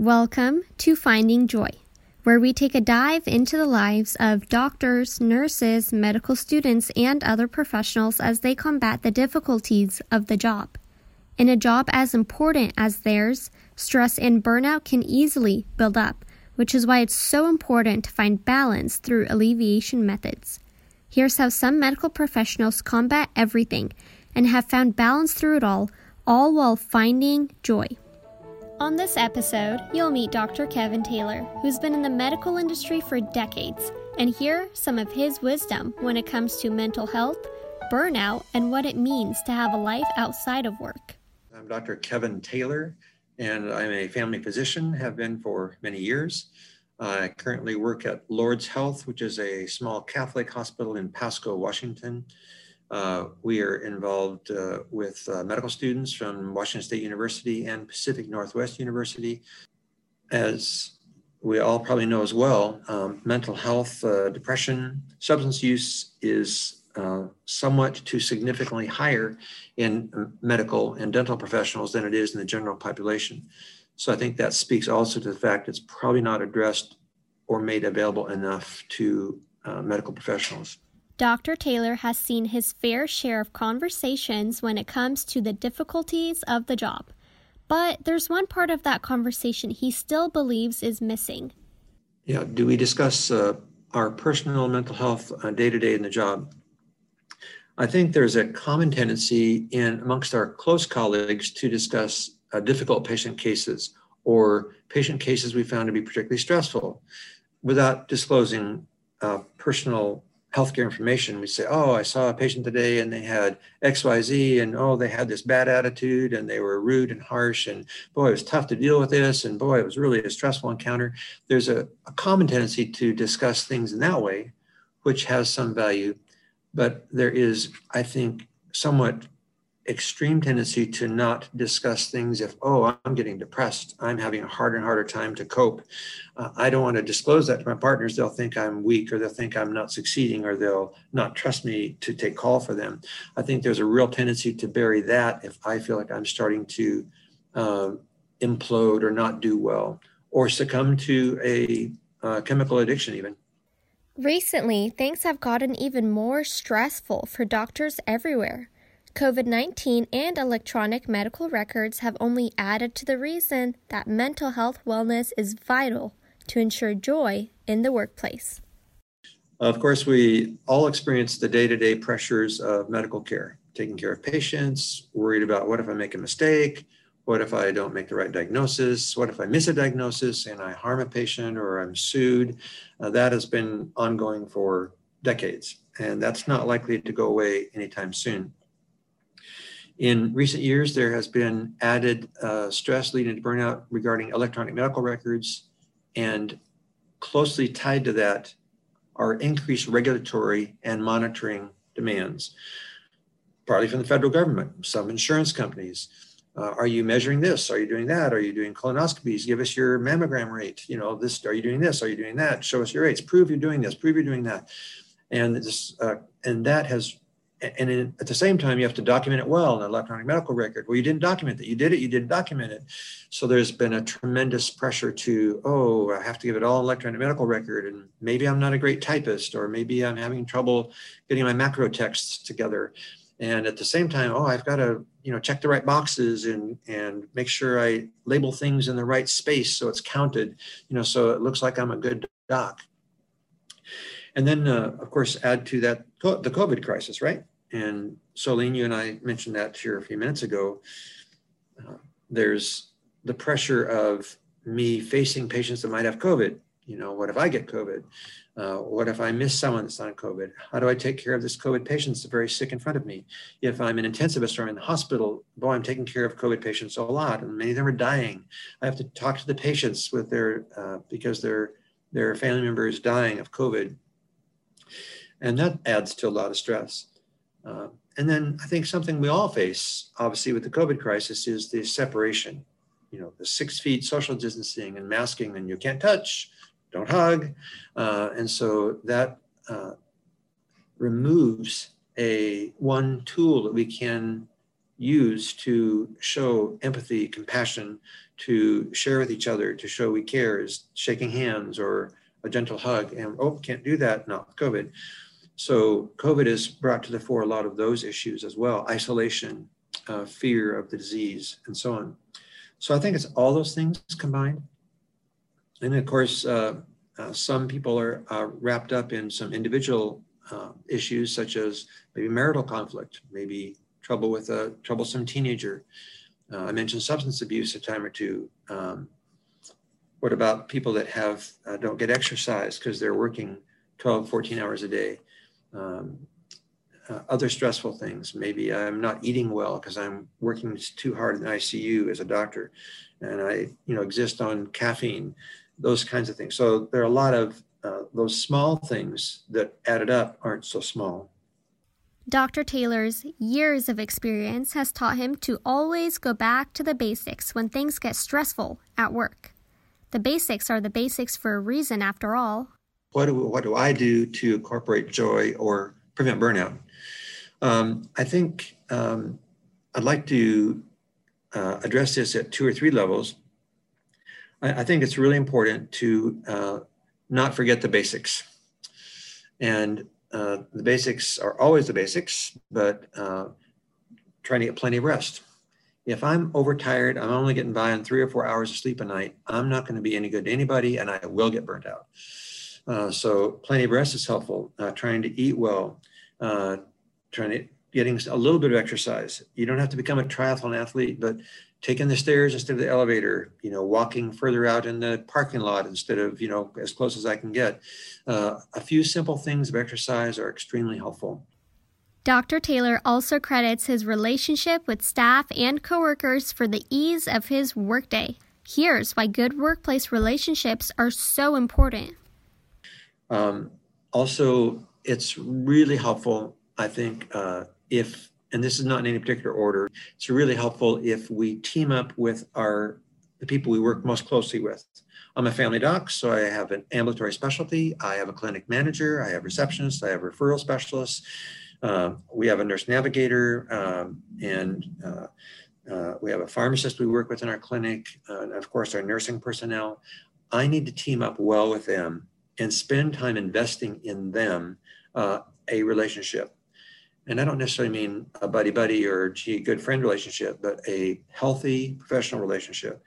Welcome to Finding Joy, where we take a dive into the lives of doctors, nurses, medical students, and other professionals as they combat the difficulties of the job. In a job as important as theirs, stress and burnout can easily build up, which is why it's so important to find balance through alleviation methods. Here's how some medical professionals combat everything and have found balance through it all, all while finding joy. On this episode, you'll meet Dr. Kevin Taylor, who's been in the medical industry for decades, and hear some of his wisdom when it comes to mental health, burnout, and what it means to have a life outside of work. I'm Dr. Kevin Taylor, and I'm a family physician, have been for many years. I currently work at Lourdes Health, which is a small Catholic hospital in Pasco, Washington. Uh, we are involved uh, with uh, medical students from Washington State University and Pacific Northwest University. As we all probably know as well, um, mental health, uh, depression, substance use is uh, somewhat to significantly higher in medical and dental professionals than it is in the general population. So I think that speaks also to the fact it's probably not addressed or made available enough to uh, medical professionals. Dr. Taylor has seen his fair share of conversations when it comes to the difficulties of the job. But there's one part of that conversation he still believes is missing. Yeah, do we discuss uh, our personal mental health day to day in the job? I think there's a common tendency in amongst our close colleagues to discuss uh, difficult patient cases or patient cases we found to be particularly stressful without disclosing uh, personal healthcare information. We say, oh, I saw a patient today and they had XYZ, and oh, they had this bad attitude and they were rude and harsh, and boy, it was tough to deal with this, and boy, it was really a stressful encounter. There's a, a common tendency to discuss things in that way, which has some value, but there is, I think, somewhat extreme tendency to not discuss things if, oh, I'm getting depressed. I'm having a harder and harder time to cope. Uh, I don't want to disclose that to my partners. They'll think I'm weak or they'll think I'm not succeeding or they'll not trust me to take call for them. I think there's a real tendency to bury that if I feel like I'm starting to uh, implode or not do well or succumb to a uh, chemical addiction, even. Recently, things have gotten even more stressful for doctors everywhere. COVID 19 and electronic medical records have only added to the reason that mental health wellness is vital to ensure joy in the workplace. Of course, we all experience the day to day pressures of medical care, taking care of patients, worried about what if I make a mistake? What if I don't make the right diagnosis? What if I miss a diagnosis and I harm a patient or I'm sued? Uh, that has been ongoing for decades, and that's not likely to go away anytime soon. In recent years, there has been added uh, stress leading to burnout regarding electronic medical records, and closely tied to that are increased regulatory and monitoring demands, partly from the federal government, some insurance companies. Uh, are you measuring this? Are you doing that? Are you doing colonoscopies? Give us your mammogram rate. You know, this. Are you doing this? Are you doing that? Show us your rates. Prove you're doing this. Prove you're doing that. And this, uh, and that has and in, at the same time, you have to document it well in an electronic medical record. Well, you didn't document that. You did it. You didn't document it. So there's been a tremendous pressure to, oh, I have to give it all electronic medical record, and maybe I'm not a great typist, or maybe I'm having trouble getting my macro texts together. And at the same time, oh, I've got to, you know, check the right boxes and and make sure I label things in the right space so it's counted, you know, so it looks like I'm a good doc. And then, uh, of course, add to that the COVID crisis, right? And Solene, you and I mentioned that here a few minutes ago. Uh, there's the pressure of me facing patients that might have COVID. You know, what if I get COVID? Uh, what if I miss someone that's on COVID? How do I take care of this COVID patient that's very sick in front of me? If I'm an intensivist or I'm in the hospital, boy, I'm taking care of COVID patients a lot, and many of them are dying. I have to talk to the patients with their uh, because their their family member is dying of COVID, and that adds to a lot of stress. Uh, and then I think something we all face, obviously, with the COVID crisis is the separation. You know, the six feet social distancing and masking, and you can't touch, don't hug. Uh, and so that uh, removes a one tool that we can use to show empathy, compassion, to share with each other, to show we care is shaking hands or a gentle hug. And oh, can't do that, not COVID. So COVID has brought to the fore a lot of those issues as well isolation, uh, fear of the disease, and so on. So I think it's all those things combined. And of course, uh, uh, some people are uh, wrapped up in some individual uh, issues, such as maybe marital conflict, maybe trouble with a troublesome teenager. Uh, I mentioned substance abuse a time or two. Um, what about people that have don't get exercise because they're working 12, 14 hours a day? Um, uh, other stressful things. Maybe I'm not eating well because I'm working too hard in the ICU as a doctor, and I, you know, exist on caffeine. Those kinds of things. So there are a lot of uh, those small things that added up aren't so small. Dr. Taylor's years of experience has taught him to always go back to the basics when things get stressful at work. The basics are the basics for a reason, after all. What do, what do I do to incorporate joy or prevent burnout? Um, I think um, I'd like to uh, address this at two or three levels. I, I think it's really important to uh, not forget the basics. And uh, the basics are always the basics, but uh, trying to get plenty of rest. If I'm overtired, I'm only getting by on three or four hours of sleep a night, I'm not going to be any good to anybody and I will get burnt out. Uh, so, plenty of rest is helpful. Uh, trying to eat well, uh, trying to getting a little bit of exercise. You don't have to become a triathlon athlete, but taking the stairs instead of the elevator, you know, walking further out in the parking lot instead of, you know, as close as I can get. Uh, a few simple things of exercise are extremely helpful. Dr. Taylor also credits his relationship with staff and coworkers for the ease of his workday. Here's why good workplace relationships are so important. Um, also, it's really helpful, I think, uh, if and this is not in any particular order, it's really helpful if we team up with our the people we work most closely with. I'm a family doc, so I have an ambulatory specialty. I have a clinic manager. I have receptionists. I have referral specialists. Uh, we have a nurse navigator, um, and uh, uh, we have a pharmacist we work with in our clinic, and of course our nursing personnel. I need to team up well with them and spend time investing in them uh, a relationship and I don't necessarily mean a buddy buddy or gee, good friend relationship, but a healthy professional relationship.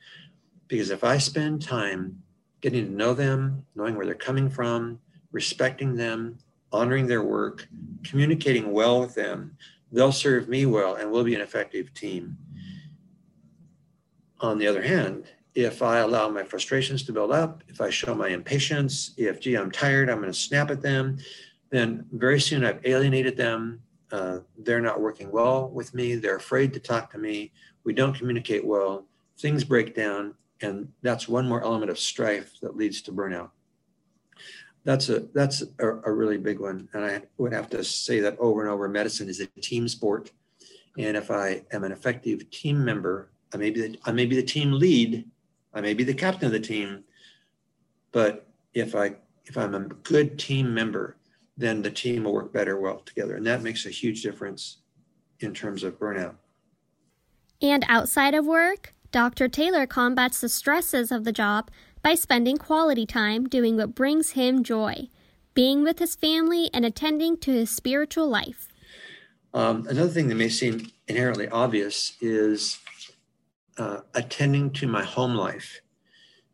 Because if I spend time getting to know them, knowing where they're coming from, respecting them, honoring their work, communicating well with them, they'll serve me well and we'll be an effective team. On the other hand, if I allow my frustrations to build up, if I show my impatience, if, gee, I'm tired, I'm going to snap at them, then very soon I've alienated them uh, they're not working well with me. They're afraid to talk to me. We don't communicate well. Things break down, and that's one more element of strife that leads to burnout. That's a that's a, a really big one, and I would have to say that over and over. Medicine is a team sport, and if I am an effective team member, I may be the, I may be the team lead, I may be the captain of the team, but if I if I'm a good team member, then the team will work better well together. And that makes a huge difference in terms of burnout. And outside of work, Dr. Taylor combats the stresses of the job by spending quality time doing what brings him joy, being with his family and attending to his spiritual life. Um, another thing that may seem inherently obvious is uh, attending to my home life.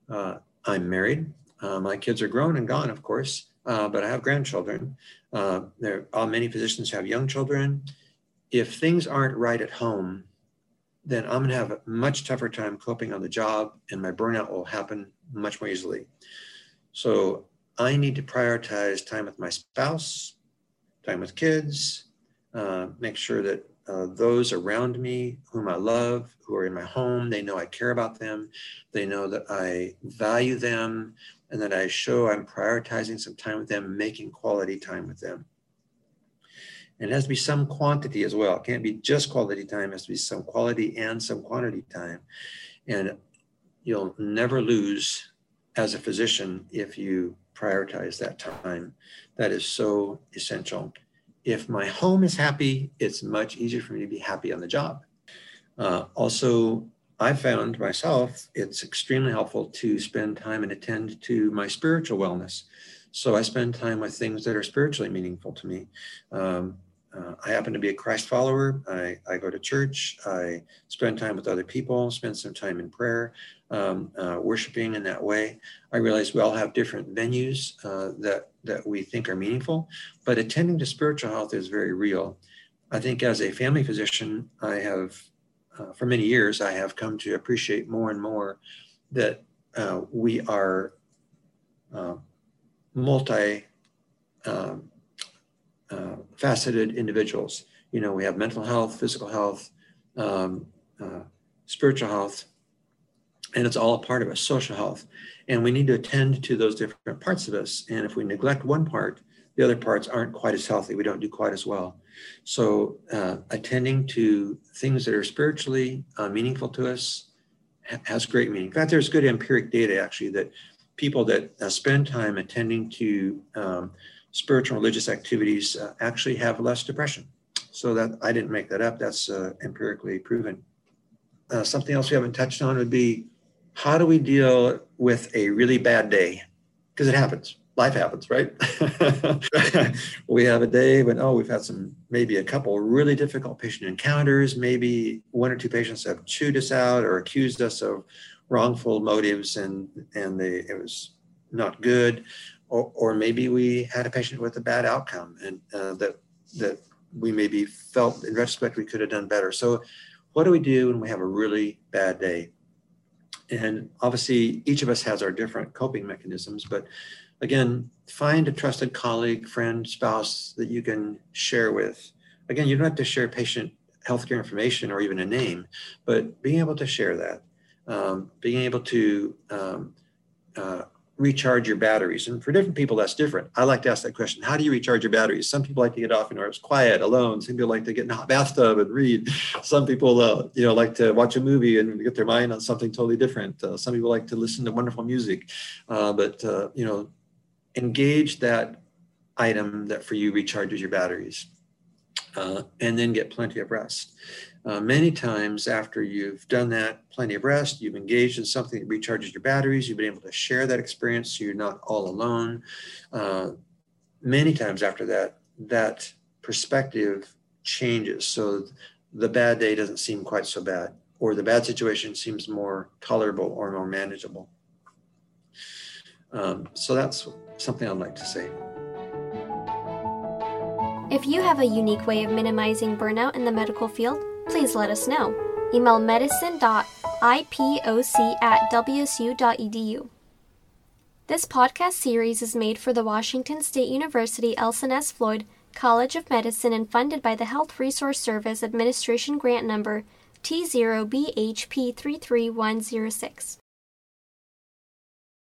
Uh, I'm married. Uh, my kids are grown and gone, of course uh, but I have grandchildren. Uh, there are many physicians have young children. If things aren't right at home, then I'm going to have a much tougher time coping on the job, and my burnout will happen much more easily. So I need to prioritize time with my spouse, time with kids, make sure that uh, those around me whom I love, who are in my home, they know I care about them. They know that I value them and that I show I'm prioritizing some time with them, making quality time with them. And it has to be some quantity as well. It can't be just quality time, it has to be some quality and some quantity time. And you'll never lose as a physician if you prioritize that time. That is so essential. If my home is happy, it's much easier for me to be happy on the job. Uh, also, I found myself it's extremely helpful to spend time and attend to my spiritual wellness. So I spend time with things that are spiritually meaningful to me. Um, uh, I happen to be a Christ follower. I, I go to church. I spend time with other people, spend some time in prayer, um, uh, worshiping in that way. I realize we all have different venues uh, that, that we think are meaningful, but attending to spiritual health is very real. I think as a family physician, I have, uh, for many years, I have come to appreciate more and more that uh, we are uh, multi um, uh, faceted individuals. You know, we have mental health, physical health, um, uh, spiritual health, and it's all a part of us, social health. And we need to attend to those different parts of us. And if we neglect one part, the other parts aren't quite as healthy. We don't do quite as well. So, uh, attending to things that are spiritually uh, meaningful to us ha- has great meaning. In fact, there's good empiric data actually that people that uh, spend time attending to um, spiritual religious activities uh, actually have less depression. So that I didn't make that up. That's uh, empirically proven. Uh, something else we haven't touched on would be how do we deal with a really bad day? Because it happens. Life happens, right? we have a day when, oh, we've had some, maybe a couple really difficult patient encounters. Maybe one or two patients have chewed us out or accused us of wrongful motives and, and they, it was not good or, or maybe we had a patient with a bad outcome and uh, that that we maybe felt in retrospect we could have done better. So, what do we do when we have a really bad day? And obviously, each of us has our different coping mechanisms, but again, find a trusted colleague, friend, spouse that you can share with. Again, you don't have to share patient healthcare information or even a name, but being able to share that, um, being able to um, uh, recharge your batteries. And for different people, that's different. I like to ask that question How do you recharge your batteries? Some people like to get off and it's quiet, alone. Some people like to get in a hot bathtub and read. Some people, uh, you know, like to watch a movie and get their mind on something totally different. Uh, some people like to listen to wonderful music. Uh, but, uh, you know, engage that item that for you recharges your batteries. Uh, and then get plenty of rest. Uh, many times after you've done that, plenty of rest, you've engaged in something that recharges your batteries, you've been able to share that experience so you're not all alone. Uh, many times after that, that perspective changes. So the bad day doesn't seem quite so bad, or the bad situation seems more tolerable or more manageable. Um, so that's something I'd like to say. If you have a unique way of minimizing burnout in the medical field, please let us know. Email medicine.ipoc at wsu.edu. This podcast series is made for the Washington State University Elson S. Floyd College of Medicine and funded by the Health Resource Service Administration Grant Number T0BHP33106.